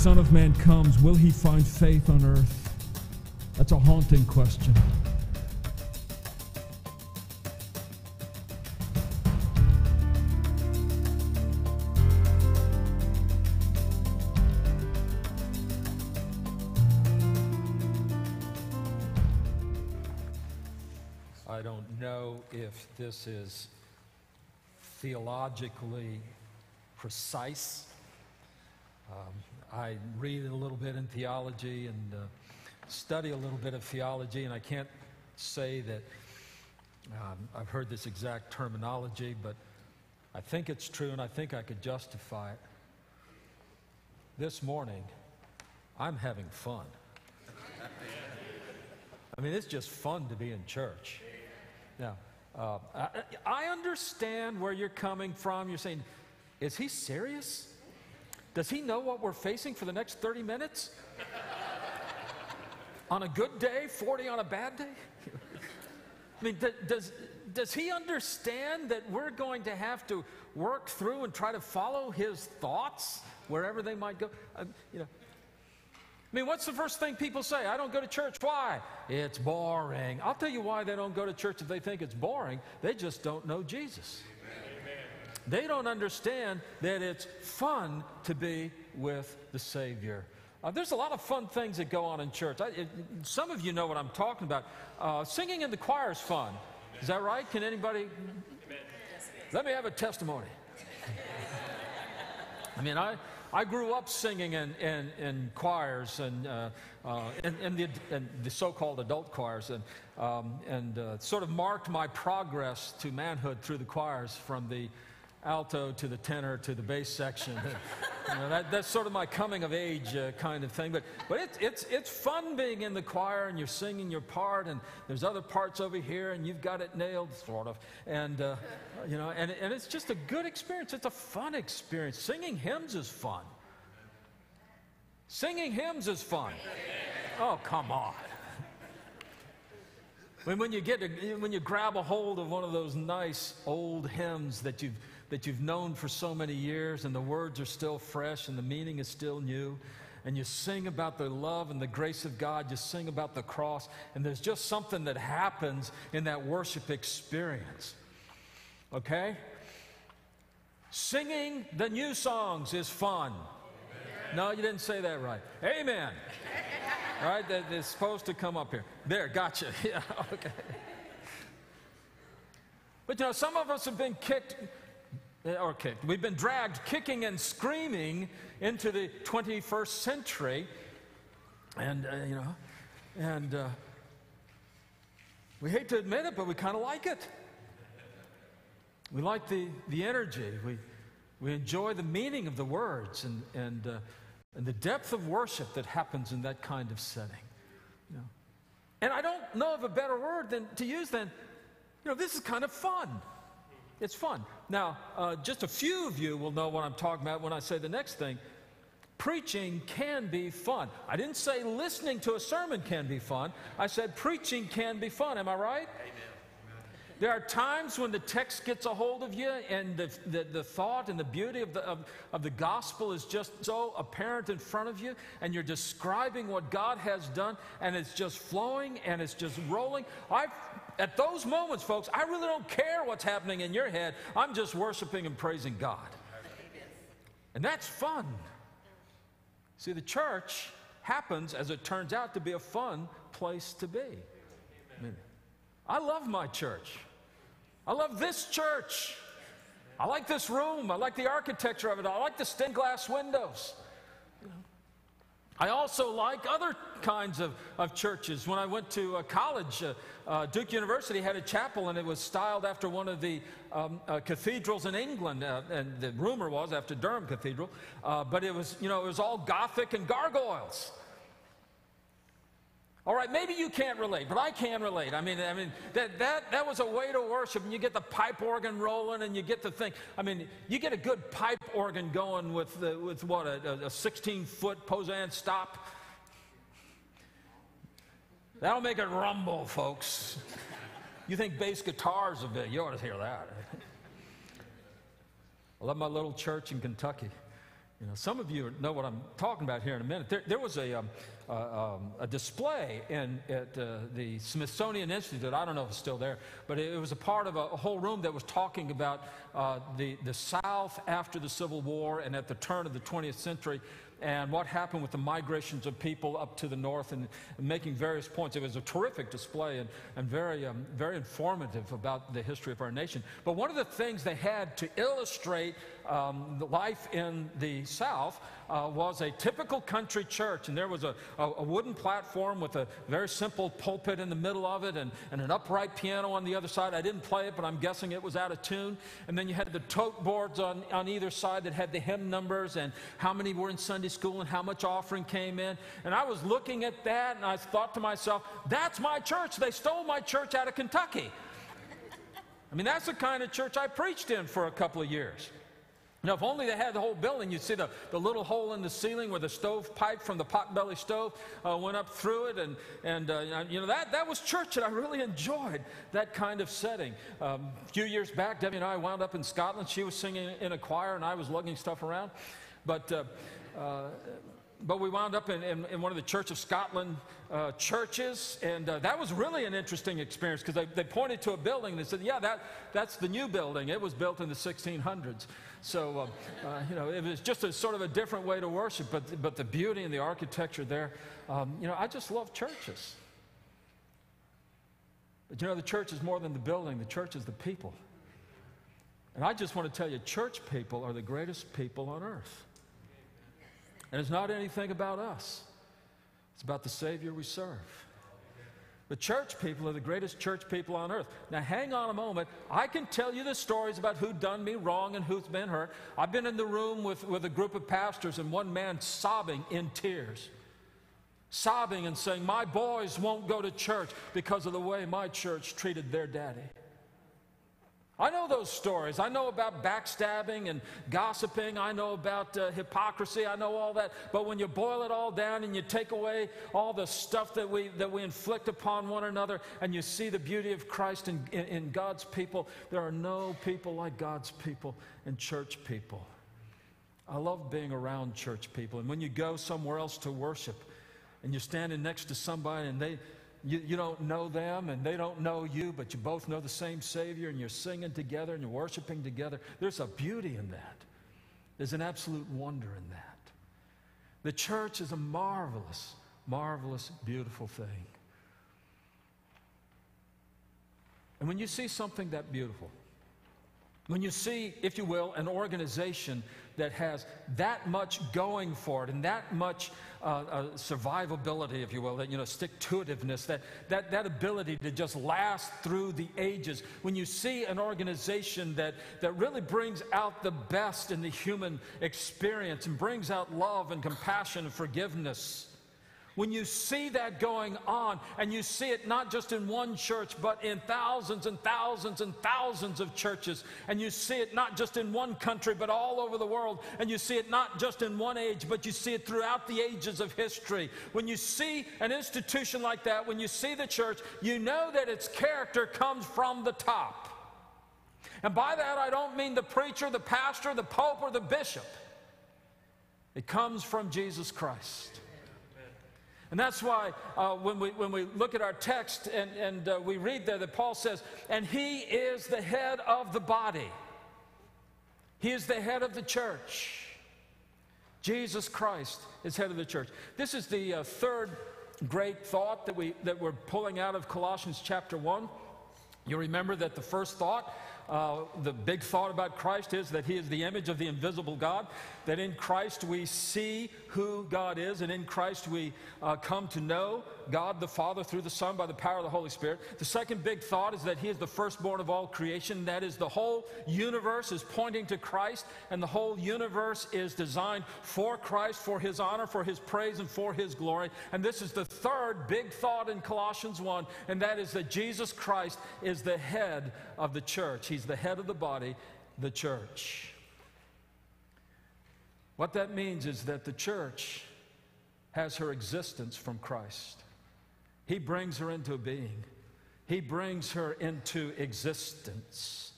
Son of Man comes, will he find faith on earth? That's a haunting question. I don't know if this is theologically precise. Um, I read a little bit in theology and uh, study a little bit of theology, and I can't say that um, I've heard this exact terminology, but I think it's true and I think I could justify it. This morning, I'm having fun. I mean, it's just fun to be in church. Now, uh, I, I understand where you're coming from. You're saying, is he serious? Does he know what we're facing for the next 30 minutes? on a good day, 40 on a bad day? I mean, does, does he understand that we're going to have to work through and try to follow his thoughts wherever they might go? Uh, you know, I mean, what's the first thing people say? I don't go to church. Why? It's boring. I'll tell you why they don't go to church if they think it's boring. They just don't know Jesus. They don't understand that it's fun to be with the Savior. Uh, there's a lot of fun things that go on in church. I, it, some of you know what I'm talking about. Uh, singing in the choir is fun. Is that right? Can anybody? Let me have a testimony. I mean, I, I grew up singing in, in, in choirs and uh, uh, in, in, the, in the so-called adult choirs, and, um, and uh, sort of marked my progress to manhood through the choirs from the alto to the tenor to the bass section. you know, that, that's sort of my coming of age uh, kind of thing. But, but it, it's, it's fun being in the choir and you're singing your part, and there's other parts over here, and you've got it nailed, sort of. And, uh, you know, and, and it's just a good experience. It's a fun experience. Singing hymns is fun. Singing hymns is fun. Oh, come on. When, when you get to, when you grab a hold of one of those nice old hymns that you've that you've known for so many years, and the words are still fresh and the meaning is still new. And you sing about the love and the grace of God, you sing about the cross, and there's just something that happens in that worship experience. Okay? Singing the new songs is fun. Amen. No, you didn't say that right. Amen. right? That is supposed to come up here. There, gotcha. Yeah, okay. But you know, some of us have been kicked or kicked. We've been dragged kicking and screaming into the 21st century. And, uh, you know, and uh, we hate to admit it, but we kind of like it. We like the, the energy. We, we enjoy the meaning of the words and, and, uh, and the depth of worship that happens in that kind of setting. You know? And I don't know of a better word than to use than, you know, this is kind of fun. It's fun. Now, uh, just a few of you will know what I'm talking about when I say the next thing. Preaching can be fun. I didn't say listening to a sermon can be fun. I said preaching can be fun. Am I right? Amen. There are times when the text gets a hold of you and the, the, the thought and the beauty of the, of, of, the gospel is just so apparent in front of you, and you're describing what God has done, and it's just flowing and it's just rolling. I've at those moments, folks, I really don't care what's happening in your head. I'm just worshiping and praising God. And that's fun. See, the church happens, as it turns out, to be a fun place to be. I, I love my church. I love this church. I like this room. I like the architecture of it. I like the stained glass windows. I also like other kinds of, of churches. When I went to uh, college, uh, uh, Duke University had a chapel, and it was styled after one of the um, uh, cathedrals in England. Uh, and the rumor was after Durham Cathedral, but it was, you know, it was all Gothic and gargoyles. All right, maybe you can't relate, but I can relate. I mean, I mean that, that, that was a way to worship, and you get the pipe organ rolling, and you get the thing. I mean, you get a good pipe organ going with, the, with what, a 16 foot Posaune stop? That'll make it rumble, folks. You think bass guitars a bit, you ought to hear that. I love my little church in Kentucky. You know, some of you know what I'm talking about here in a minute. There, there was a, um, um, a display in, at uh, the Smithsonian Institute. I don't know if it's still there, but it, it was a part of a, a, whole room that was talking about uh, the, the South after the Civil War and at the turn of the 20th century and what happened with the migrations of people up to the north and, making various points. It was a terrific display and, and very, um, very informative about the history of our nation. But one of the things they had to illustrate um, the life in the South uh, was a typical country church. And there was a, a, a, wooden platform with a very simple pulpit in the middle of it and, and an upright piano on the other side. I didn't play it, but I'm guessing it was out of tune. And then you had the tote boards on, on either side that had the hymn numbers and how many were in Sunday school and how much offering came in. And I was looking at that and I thought to myself, that's my church. They stole my church out of Kentucky. I mean, that's the kind of church I preached in for a couple of years. Now, if only they had the whole building, you'd see the, the little hole in the ceiling where the stove pipe from the potbelly stove uh, went up through it. And, and uh, you know, that, that was church, and I really enjoyed that kind of setting. Um, a few years back, Debbie and I wound up in Scotland. She was singing in a choir, and I was lugging stuff around. But uh, uh but we wound up in, in, in, one of the Church of Scotland uh, churches, and uh, that was really an interesting experience because they, they pointed to a building and they said, Yeah, that, that's the new building. It was built in the 1600s. So, uh, uh, you know, it was just a sort of a different way to worship, but, but the beauty and the architecture there, um, you know, I just love churches. But you know, the church is more than the building, the church is the people. And I just want to tell you, church people are the greatest people on earth. And it's not anything about us, it's about the Savior we serve. The church people are the greatest church people on earth. Now, hang on a moment. I can tell you the stories about who done me wrong and who's been hurt. I've been in the room with, with a group of pastors and one man sobbing in tears, sobbing and saying, My boys won't go to church because of the way my church treated their daddy. I know those stories. I know about backstabbing and gossiping. I know about uh, hypocrisy. I know all that. But when you boil it all down and you take away all the stuff that we, that we inflict upon one another and you see the beauty of Christ in, in, in God's people, there are no people like God's people and church people. I love being around church people. And when you go somewhere else to worship and you're standing next to somebody and they, you, you don't know them and they don't know you, but you both know the same Savior and you're singing together and you're worshiping together. There's a beauty in that. There's an absolute wonder in that. The church is a marvelous, marvelous, beautiful thing. And when you see something that beautiful, when you see, if you will, an organization that has that much going for it and that much uh, uh, survivability, if you will, that, you know, stick to itiveness, that, that, that ability to just last through the ages. When you see an organization that, that really brings out the best in the human experience and brings out love and compassion and forgiveness, when you see that going on, and you see it not just in one church, but in thousands and thousands and thousands of churches, and you see it not just in one country, but all over the world, and you see it not just in one age, but you see it throughout the ages of history. When you see an institution like that, when you see the church, you know that its character comes from the top. And by that, I don't mean the preacher, the pastor, the pope, or the bishop. It comes from Jesus Christ. And that's why uh, when, we, when we look at our text and, and uh, we read there that Paul says, and he is the head of the body, he is the head of the church. Jesus Christ is head of the church. This is the uh, third great thought that, we, that we're pulling out of Colossians chapter 1. You remember that the first thought uh, the big thought about Christ is that he is the image of the invisible God, that in Christ we see who God is, and in Christ we uh, come to know God the Father through the Son by the power of the Holy Spirit. The second big thought is that he is the firstborn of all creation. That is, the whole universe is pointing to Christ, and the whole universe is designed for Christ, for his honor, for his praise, and for his glory. And this is the third big thought in Colossians 1, and that is that Jesus Christ is the head of the church. He's the head of the body, the church. What that means is that the church has her existence from Christ. He brings her into being, He brings her into existence.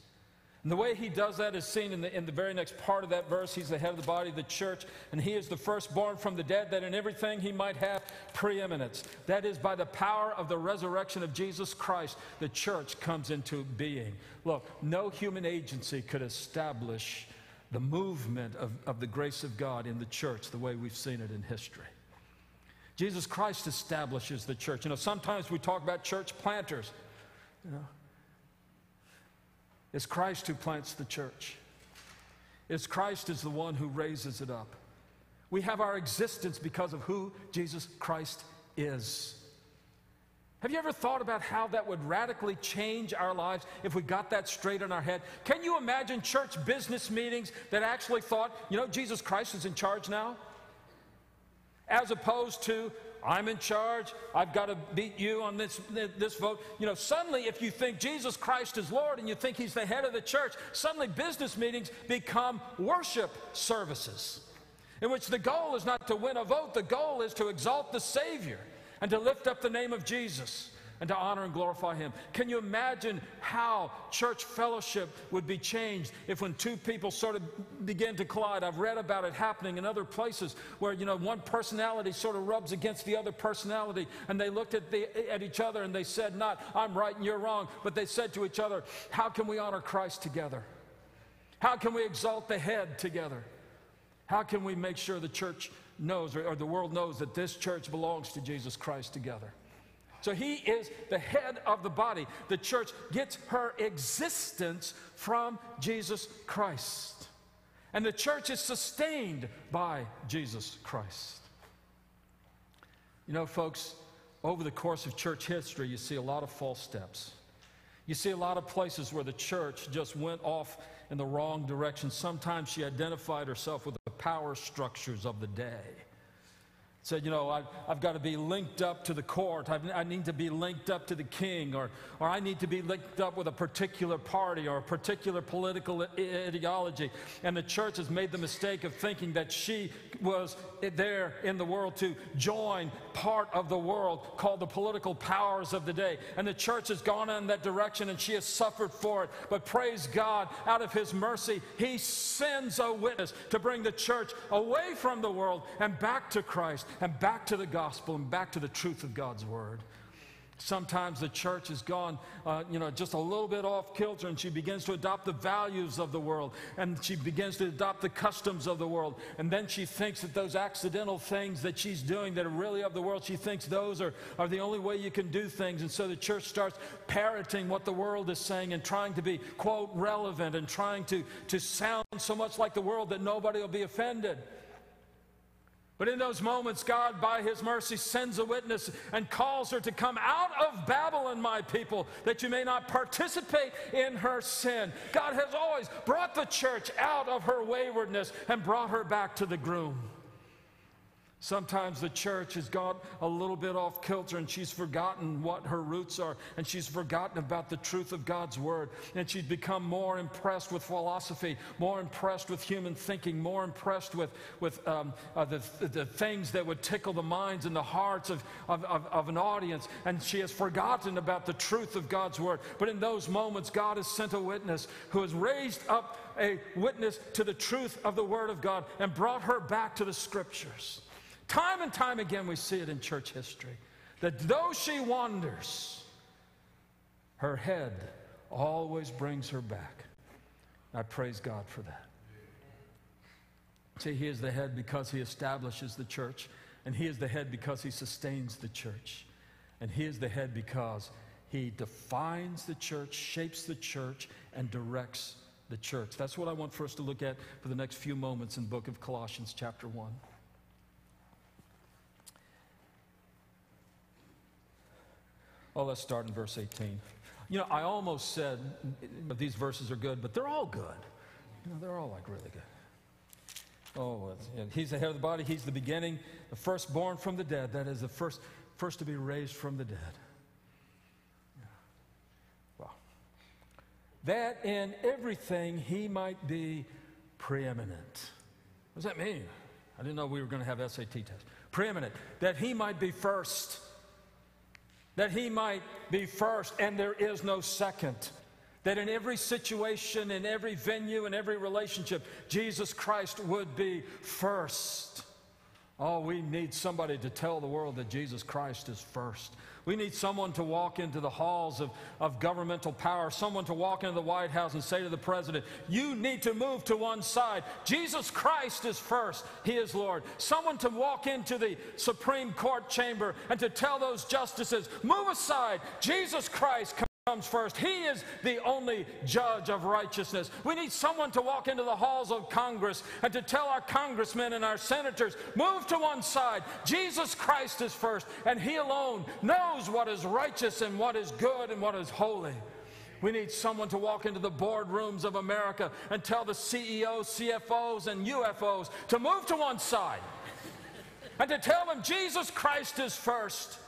And the way he does that is seen in the, in the very next part of that verse. He's the head of the body of the church, and he is the firstborn from the dead, that in everything he might have preeminence. That is, by the power of the resurrection of Jesus Christ, the church comes into being. Look, no human agency could establish the movement of, of the grace of God in the church the way we've seen it in history. Jesus Christ establishes the church. You know, sometimes we talk about church planters. You know, it's Christ who plants the church. It's Christ is the one who raises it up. We have our existence because of who Jesus Christ is. Have you ever thought about how that would radically change our lives if we got that straight in our head? Can you imagine church business meetings that actually thought, you know, Jesus Christ is in charge now? As opposed to, I'm in charge. I've got to beat you on this, this vote. You know, suddenly, if you think Jesus Christ is Lord and you think He's the head of the church, suddenly business meetings become worship services in which the goal is not to win a vote, the goal is to exalt the Savior and to lift up the name of Jesus and to honor and glorify Him. Can you imagine how church fellowship would be changed if when two people sort of begin to collide? I've read about it happening in other places where, you know, one personality sort of rubs against the other personality and they looked at, the, at each other and they said, not, I'm right and you're wrong, but they said to each other, how can we honor Christ together? How can we exalt the head together? How can we make sure the church knows or, the world knows that this church belongs to Jesus Christ together? So he is the head of the body. The church gets her existence from Jesus Christ. And the church is sustained by Jesus Christ. You know, folks, over the course of church history, you see a lot of false steps. You see a lot of places where the church just went off in the wrong direction. Sometimes she identified herself with the power structures of the day said, you know, I, have got to be linked up to the court. I've, i need to be linked up to the king, or, or I need to be linked up with a particular party or a particular political ideology. And the church has made the mistake of thinking that she was there in the world to join part of the world called the political powers of the day. And the church has gone in that direction and she has suffered for it. But praise God, out of his mercy, he sends a witness to bring the church away from the world and back to Christ and back to the gospel and back to the truth of God's word. Sometimes the church has gone, uh, you know, just a little bit off kilter and she begins to adopt the values of the world and she begins to adopt the customs of the world. And then she thinks that those accidental things that she's doing that are really of the world, she thinks those are, are the only way you can do things. And so the church starts parroting what the world is saying and trying to be, quote, relevant and trying to, to sound so much like the world that nobody will be offended. But in those moments, God, by His mercy, sends a witness and calls her to come out of Babylon, my people, that you may not participate in her sin. God has always brought the church out of her waywardness and brought her back to the groom. Sometimes the church has got a little bit off kilter and she's forgotten what her roots are and she's forgotten about the truth of God's word. And she's become more impressed with philosophy, more impressed with human thinking, more impressed with, with um, uh, the, the things that would tickle the minds and the hearts of, of, of, of an audience. And she has forgotten about the truth of God's word. But in those moments, God has sent a witness who has raised up a witness to the truth of the word of God and brought her back to the scriptures. Time and time again, we see it in church history that though she wanders, her head always brings her back. I praise God for that. See, He is the head because He establishes the church, and He is the head because He sustains the church, and He is the head because He defines the church, shapes the church, and directs the church. That's what I want for us to look at for the next few moments in the book of Colossians, chapter 1. Oh, let's start in verse 18. You know, I almost said mm, mm, these verses are good, but they're all good. You know, they're all like really good. Oh, he's the head of the body. He's the beginning, the firstborn from the dead. That is the first, first to be raised from the dead. Well, that in everything he might be preeminent. What does that mean? I didn't know we were going to have SAT tests. Preeminent. That he might be first that he might be first and there is no second. That in every situation, in every venue, in every relationship, Jesus Christ would be first. Oh, we need somebody to tell the world that Jesus Christ is first. We need someone to walk into the halls of, of governmental power, someone to walk into the White House and say to the president, You need to move to one side. Jesus Christ is first, He is Lord. Someone to walk into the Supreme Court chamber and to tell those justices, Move aside. Jesus Christ comes first. He is the only judge of righteousness. We need someone to walk into the halls of Congress and to tell our congressmen and our senators, move to one side. Jesus Christ is first, and He alone knows what is righteous and what is good and what is holy. We need someone to walk into the boardrooms of America and tell the CEOs, CFOs, and UFOs to move to one side and to tell them Jesus Christ is first.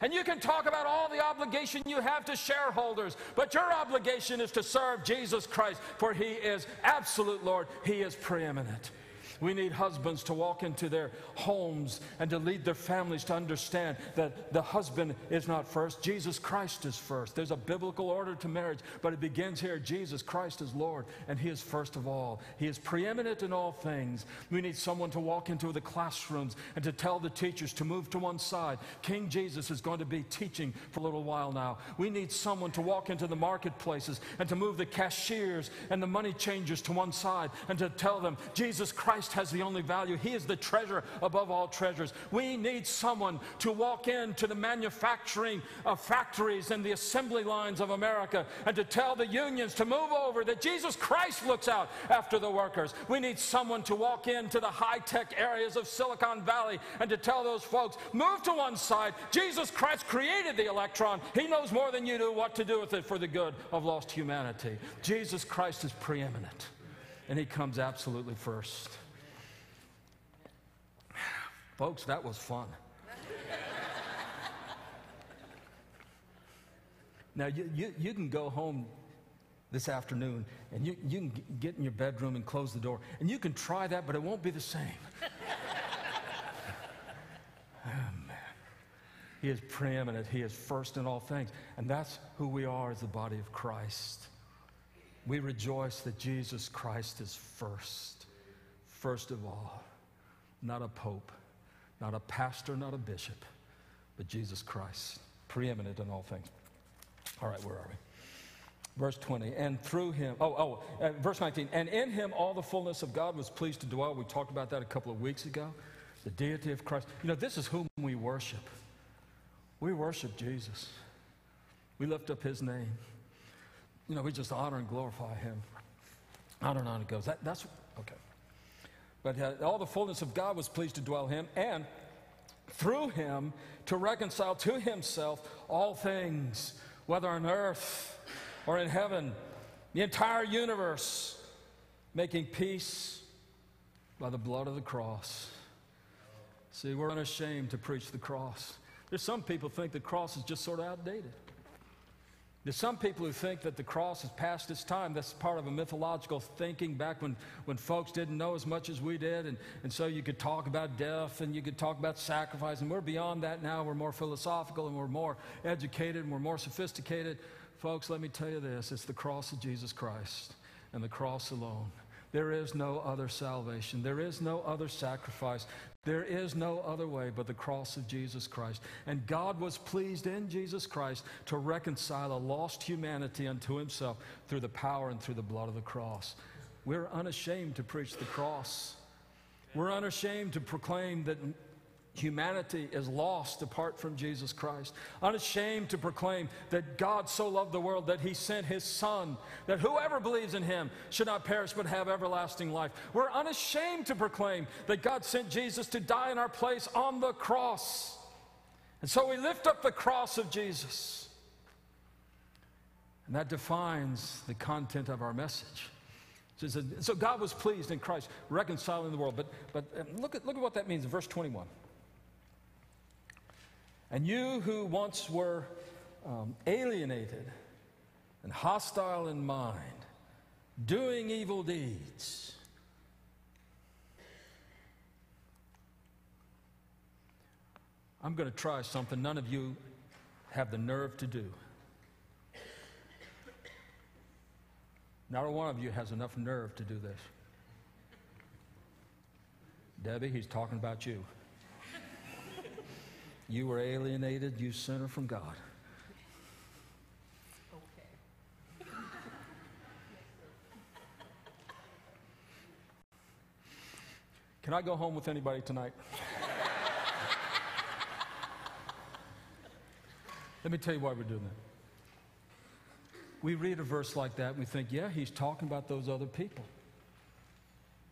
And you can talk about all the obligation you have to shareholders, but your obligation is to serve Jesus Christ, for He is absolute Lord, He is preeminent. We need husbands to walk into their homes and to lead their families to understand that the husband is not first. Jesus Christ is first. There's a biblical order to marriage, but it begins here. Jesus Christ is Lord, and He is first of all. He is preeminent in all things. We need someone to walk into the classrooms and to tell the teachers to move to one side. King Jesus is going to be teaching for a little while now. We need someone to walk into the marketplaces and to move the cashiers and the money changers to one side and to tell them Jesus Christ Christ has the only value. He is the treasure above all treasures. We need someone to walk into the manufacturing of factories and the assembly lines of America and to tell the unions to move over that Jesus Christ looks out after the workers. We need someone to walk into the high tech areas of Silicon Valley and to tell those folks, move to one side. Jesus Christ created the electron. He knows more than you do what to do with it for the good of lost humanity. Jesus Christ is preeminent and he comes absolutely first. Folks, that was fun. now, you, you, you can go home this afternoon and you, you can get in your bedroom and close the door, and you can try that, but it won't be the same. oh, man. He is preeminent, He is first in all things, and that's who we are as the body of Christ. We rejoice that Jesus Christ is first, first of all, not a pope not a pastor, not a bishop, but Jesus Christ, preeminent in all things. All right, where are we? Verse 20, and through him, oh, oh, uh, verse 19, and in him all the fullness of God was pleased to dwell. We talked about that a couple of weeks ago. The deity of Christ. You know, this is whom we worship. We worship Jesus. We lift up his name. You know, we just honor and glorify him. On and on it goes. That, that's, okay. But uh, all the fullness of God was pleased to dwell in him, and through him to reconcile to himself all things, whether on earth or in heaven, the entire universe, making peace by the blood of the cross. See, we're unashamed to preach the cross. There's some people think the cross is just sort of outdated. There's some people who think that the cross is past its time. That's part of a mythological thinking back when, when folks didn't know as much as we did. And, and so you could talk about death and you could talk about sacrifice. And we're beyond that now. We're more philosophical and we're more educated and we're more sophisticated. Folks, let me tell you this it's the cross of Jesus Christ and the cross alone. There is no other salvation. There is no other sacrifice. There is no other way but the cross of Jesus Christ. And God was pleased in Jesus Christ to reconcile a lost humanity unto himself through the power and through the blood of the cross. We're unashamed to preach the cross. We're unashamed to proclaim that humanity is lost apart from Jesus Christ. Unashamed to proclaim that God so loved the world that he sent his Son, that whoever believes in him should not perish but have everlasting life. We're unashamed to proclaim that God sent Jesus to die in our place on the cross. And so we lift up the cross of Jesus. And that defines the content of our message. So God was pleased in Christ, reconciling the world. But, but um, look, at, look at what that means in verse 21. And you who once were um, alienated and hostile in mind, doing evil deeds, I'm going to try something none of you have the nerve to do. Not one of you has enough nerve to do this. Debbie, he's talking about you. You were alienated, you sinner from God. Okay. Can I go home with anybody tonight? Let me tell you why we're doing that. We read a verse like that and we think, yeah, he's talking about those other people.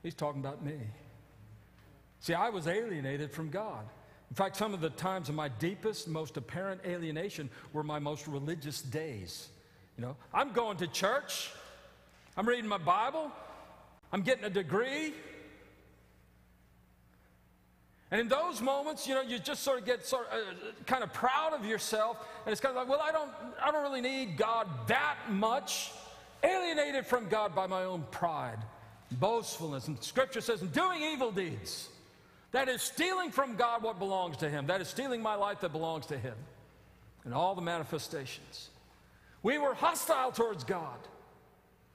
He's talking about me. See, I was alienated from God. In fact, some of the times of my deepest, most apparent alienation were my most religious days. You know, I'm going to church, I'm reading my Bible, I'm getting a degree. And in those moments, you know, you just sort of get sort of, uh, kind of proud of yourself, and it's kind of like, well, I don't, I don't really need God that much. Alienated from God by my own pride, boastfulness, and Scripture says, doing evil deeds. That is stealing from God what belongs to Him. That is stealing my life that belongs to Him. And all the manifestations. We were hostile towards God.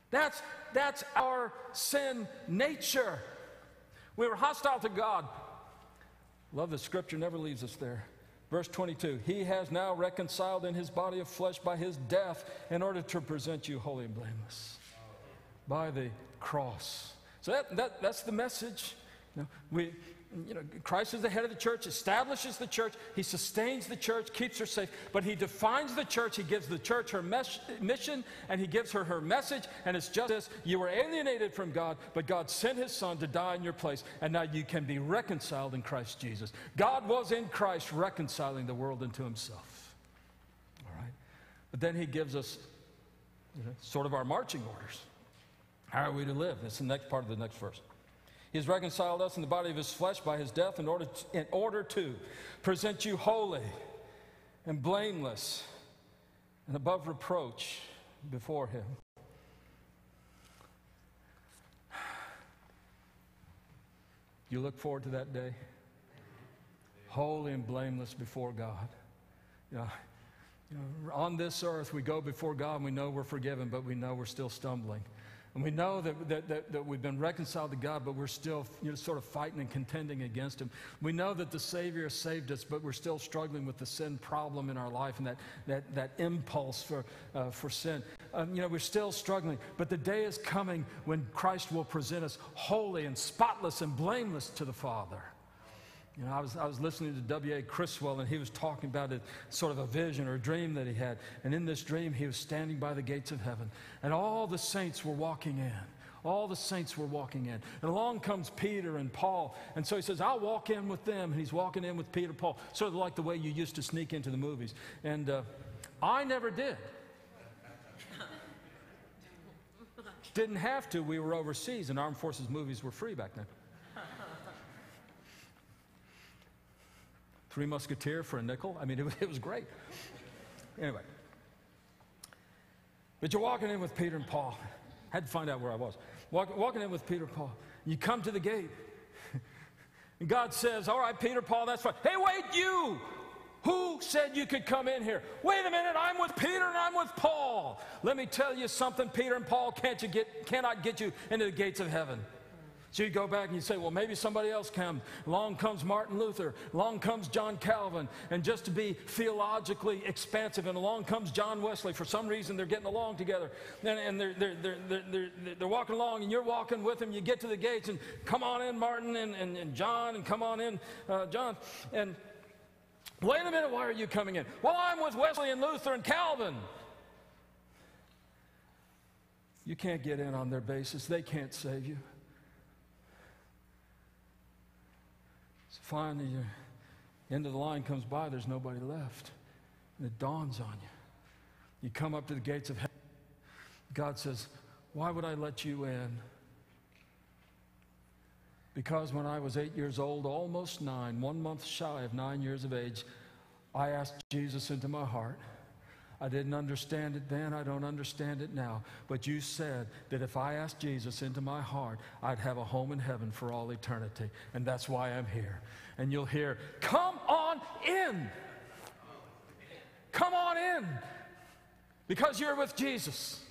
That's, that's our sin nature. We were hostile to God. Love the scripture never leaves us there. Verse 22 He has now reconciled in his body of flesh by his death in order to present you holy and blameless by the cross. So that, that, that's the message. You know, we, you know, Christ is the head of the church, establishes the church, he sustains the church, keeps her safe, but he defines the church, he gives the church her mes- mission, and he gives her her message, and it's just this you were alienated from God, but God sent his son to die in your place, and now you can be reconciled in Christ Jesus. God was in Christ reconciling the world into himself. All right? But then he gives us you know, sort of our marching orders. How are we to live? That's the next part of the next verse. He has reconciled us in the body of his flesh by his death in order to, in order to present you holy and blameless and above reproach before him. You look forward to that day? Holy and blameless before God. You know, you know, on this earth, we go before God and we know we're forgiven, but we know we're still stumbling. And we know that, that, that, that, we've been reconciled to God, but we're still you know, sort of fighting and contending against Him. We know that the Savior saved us, but we're still struggling with the sin problem in our life and that, that, that impulse for, uh, for sin. Um, you know, we're still struggling, but the day is coming when Christ will present us holy and spotless and blameless to the Father. You know, I was, I was listening to W.A. Criswell, and he was talking about it, sort of a vision or a dream that he had. And in this dream, he was standing by the gates of heaven, and all the saints were walking in. All the saints were walking in. And along comes Peter and Paul. And so he says, I'll walk in with them. And he's walking in with Peter Paul, sort of like the way you used to sneak into the movies. And uh, I never did. Didn't have to. We were overseas, and armed forces movies were free back then. Three Musketeer for a nickel. I mean, it, it was great. Anyway. But you're walking in with Peter and Paul. Had to find out where I was. Walk, walking in with Peter and Paul. You come to the gate. And God says, All right, Peter, Paul, that's fine. Hey, wait, you! Who said you could come in here? Wait a minute, I'm with Peter and I'm with Paul. Let me tell you something, Peter and Paul can't you get, cannot get you into the gates of heaven. So you go back and you say, well, maybe somebody else comes. Along comes Martin Luther. Along comes John Calvin. And just to be theologically expansive, and along comes John Wesley. For some reason, they're getting along together. And, and they're, they're, they're, they're, they're, walking along, and you're walking with them. You get to the gates, and come on in, Martin and, and, and John, and come on in, uh, John. And wait a minute, why are you coming in? Well, I'm with Wesley and Luther and Calvin. You can't get in on their basis, they can't save you. Finally uh, your end of the line comes by, there's nobody left. And it dawns on you. You come up to the gates of heaven. God says, Why would I let you in? Because when I was eight years old, almost nine, one month shy of nine years of age, I asked Jesus into my heart. I didn't understand it then, I don't understand it now. But you said that if I asked Jesus into my heart, I'd have a home in heaven for all eternity. And that's why I'm here. And you'll hear, Come on in. Come on in. Because you're with Jesus.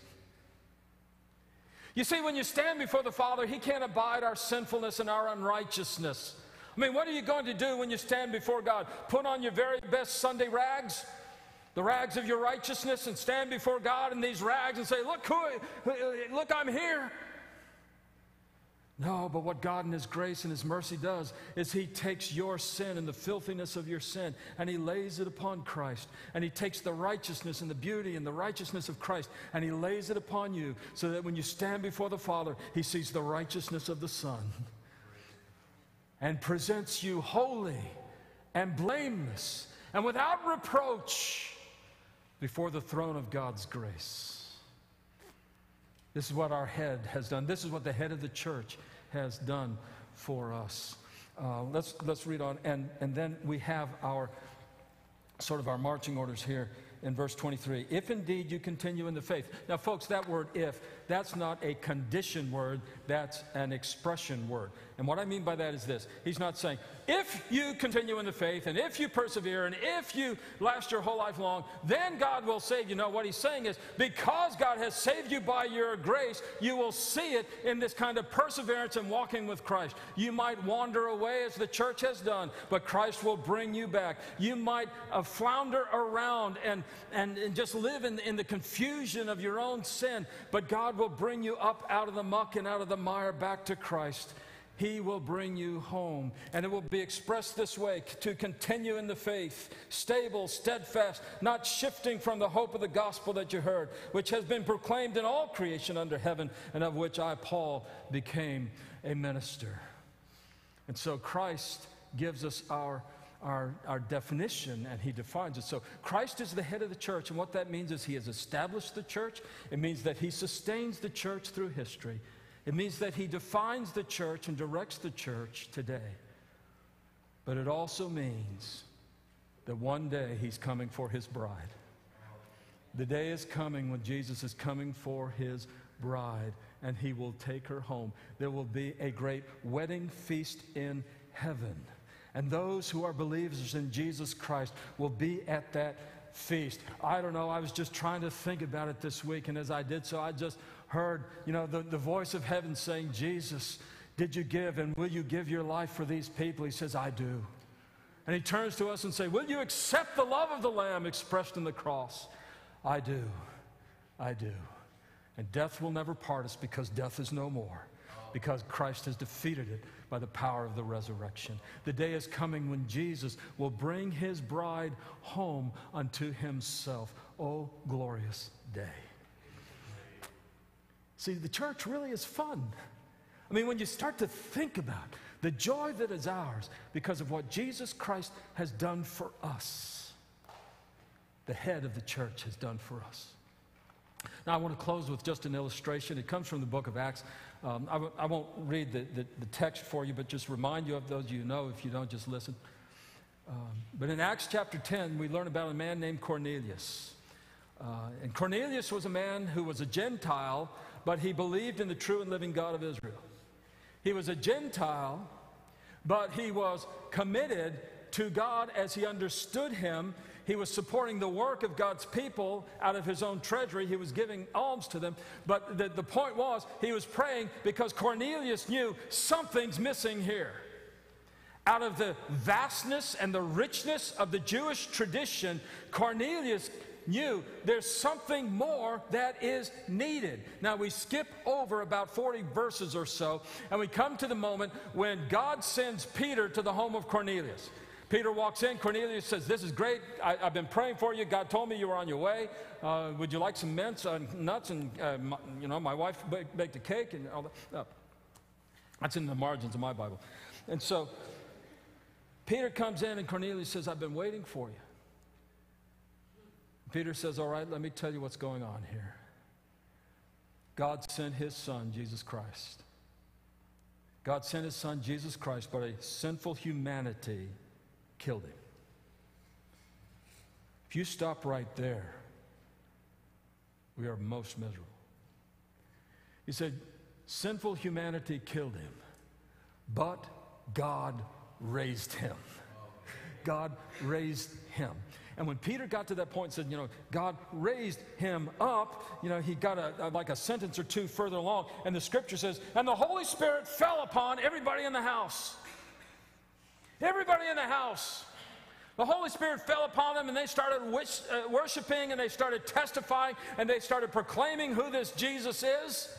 You see, when you stand before the Father, He can't abide our sinfulness and our unrighteousness. I mean, what are you going to do when you stand before God? Put on your very best Sunday rags? The rags of your righteousness and stand before God in these rags and say, Look, who, look, I'm here. No, but what God in His grace and His mercy does is He takes your sin and the filthiness of your sin and He lays it upon Christ. And He takes the righteousness and the beauty and the righteousness of Christ and He lays it upon you so that when you stand before the Father, He sees the righteousness of the Son and presents you holy and blameless and without reproach before the throne of God's grace. This is what our head has done. This is what the head of the church has done for us. Uh, let's, let's read on. And, and then we have our sort of our marching orders here in verse 23. If indeed you continue in the faith. Now, folks, that word if, that's not a condition word, that's an expression word. And what I mean by that is this He's not saying, if you continue in the faith and if you persevere and if you last your whole life long, then God will save you. No, what He's saying is, because God has saved you by your grace, you will see it in this kind of perseverance and walking with Christ. You might wander away as the church has done, but Christ will bring you back. You might uh, flounder around and, and, and just live in, in the confusion of your own sin, but God will bring you up out of the muck and out of the mire back to Christ. He will bring you home. And it will be expressed this way to continue in the faith, stable, steadfast, not shifting from the hope of the gospel that you heard, which has been proclaimed in all creation under heaven, and of which I, Paul, became a minister. And so Christ gives us our our, our definition and he defines it. So Christ is the head of the church, and what that means is he has established the church. It means that he sustains the church through history. It means that he defines the church and directs the church today. But it also means that one day he's coming for his bride. The day is coming when Jesus is coming for his bride and he will take her home. There will be a great wedding feast in heaven. And those who are believers in Jesus Christ will be at that feast. I don't know, I was just trying to think about it this week, and as I did so, I just heard, you know, the, the voice of heaven saying, Jesus, did you give and will you give your life for these people? He says, I do. And he turns to us and says, Will you accept the love of the Lamb expressed in the cross? I do. I do. And death will never part us because death is no more, because Christ has defeated it by the power of the resurrection. The day is coming when Jesus will bring his bride home unto himself. Oh, glorious day. See, the church really is fun. I mean, when you start to think about the joy that is ours because of what Jesus Christ has done for us, the head of the church has done for us. Now, I want to close with just an illustration. It comes from the book of Acts. Um, I w- I won't read the, the, the, text for you, but just remind you of those you know. If you don't, just listen. Um, but in Acts chapter 10, we learn about a man named Cornelius. Uh, and Cornelius was a man who was a Gentile but he believed in the true and living God of Israel. He was a Gentile, but he was committed to God as he understood him. He was supporting the work of God's people out of his own treasury. He was giving alms to them. But the, the point was, he was praying because Cornelius knew something's missing here. Out of the vastness and the richness of the Jewish tradition, Cornelius knew there's something more that is needed. Now we skip over about 40 verses or so, and we come to the moment when God sends Peter to the home of Cornelius. Peter walks in. Cornelius says, This is great. I, have been praying for you. God told me you were on your way. Uh, would you like some mints and uh, nuts? And, uh, my, you know, my wife baked, baked a cake and all that. That's in the margins of my Bible. And so Peter comes in, and Cornelius says, I've been waiting for you. Peter says, All right, let me tell you what's going on here. God sent his son, Jesus Christ. God sent his son, Jesus Christ, but a sinful humanity killed him. If you stop right there, we are most miserable. He said, Sinful humanity killed him, but God raised him. God raised him. And when Peter got to that point and said, you know, God raised him up, you know, he got a, a, like a sentence or two further along, and the scripture says, and the Holy Spirit fell upon everybody in the house. Everybody in the house. The Holy Spirit fell upon them and they started uh, worshiping and they started testifying and they started proclaiming who this Jesus is.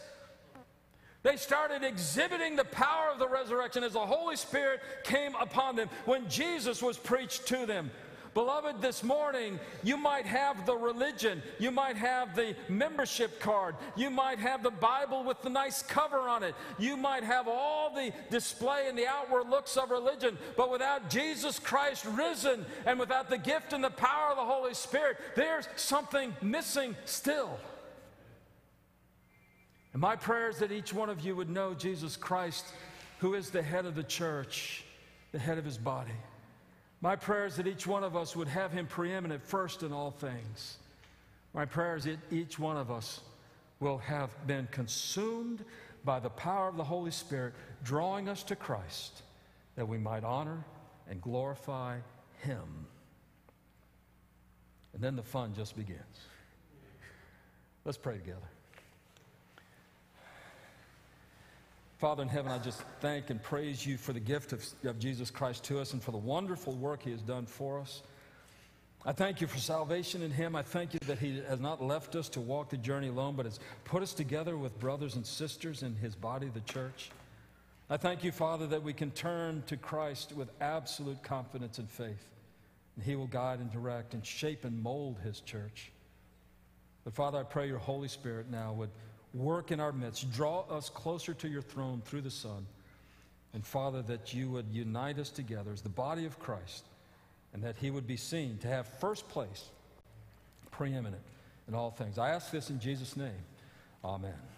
They started exhibiting the power of the resurrection as the Holy Spirit came upon them when Jesus was preached to them. Beloved, this morning, you might have the religion, you might have the membership card, you might have the Bible with the nice cover on it, you might have all the display and the outward looks of religion, but without Jesus Christ risen and without the gift and the power of the Holy Spirit, there's something missing still. And my prayer is that each one of you would know Jesus Christ, who is the head of the church, the head of his body. My prayer is that each one of us would have him preeminent first in all things. My prayer is that each one of us will have been consumed by the power of the Holy Spirit, drawing us to Christ, that we might honor and glorify him. And then the fun just begins. Let's pray together. Father in heaven, I just thank and praise you for the gift of, of, Jesus Christ to us and for the wonderful work he has done for us. I thank you for salvation in him. I thank you that he has not left us to walk the journey alone, but has put us together with brothers and sisters in his body, the church. I thank you, Father, that we can turn to Christ with absolute confidence and faith. And he will guide and direct and shape and mold his church. But Father, I pray your Holy Spirit now would work in our midst. Draw us closer to your throne through the Son. And Father, that you would unite us together as the body of Christ and that he would be seen to have first place, preeminent in all things. I ask this in Jesus' name. Amen.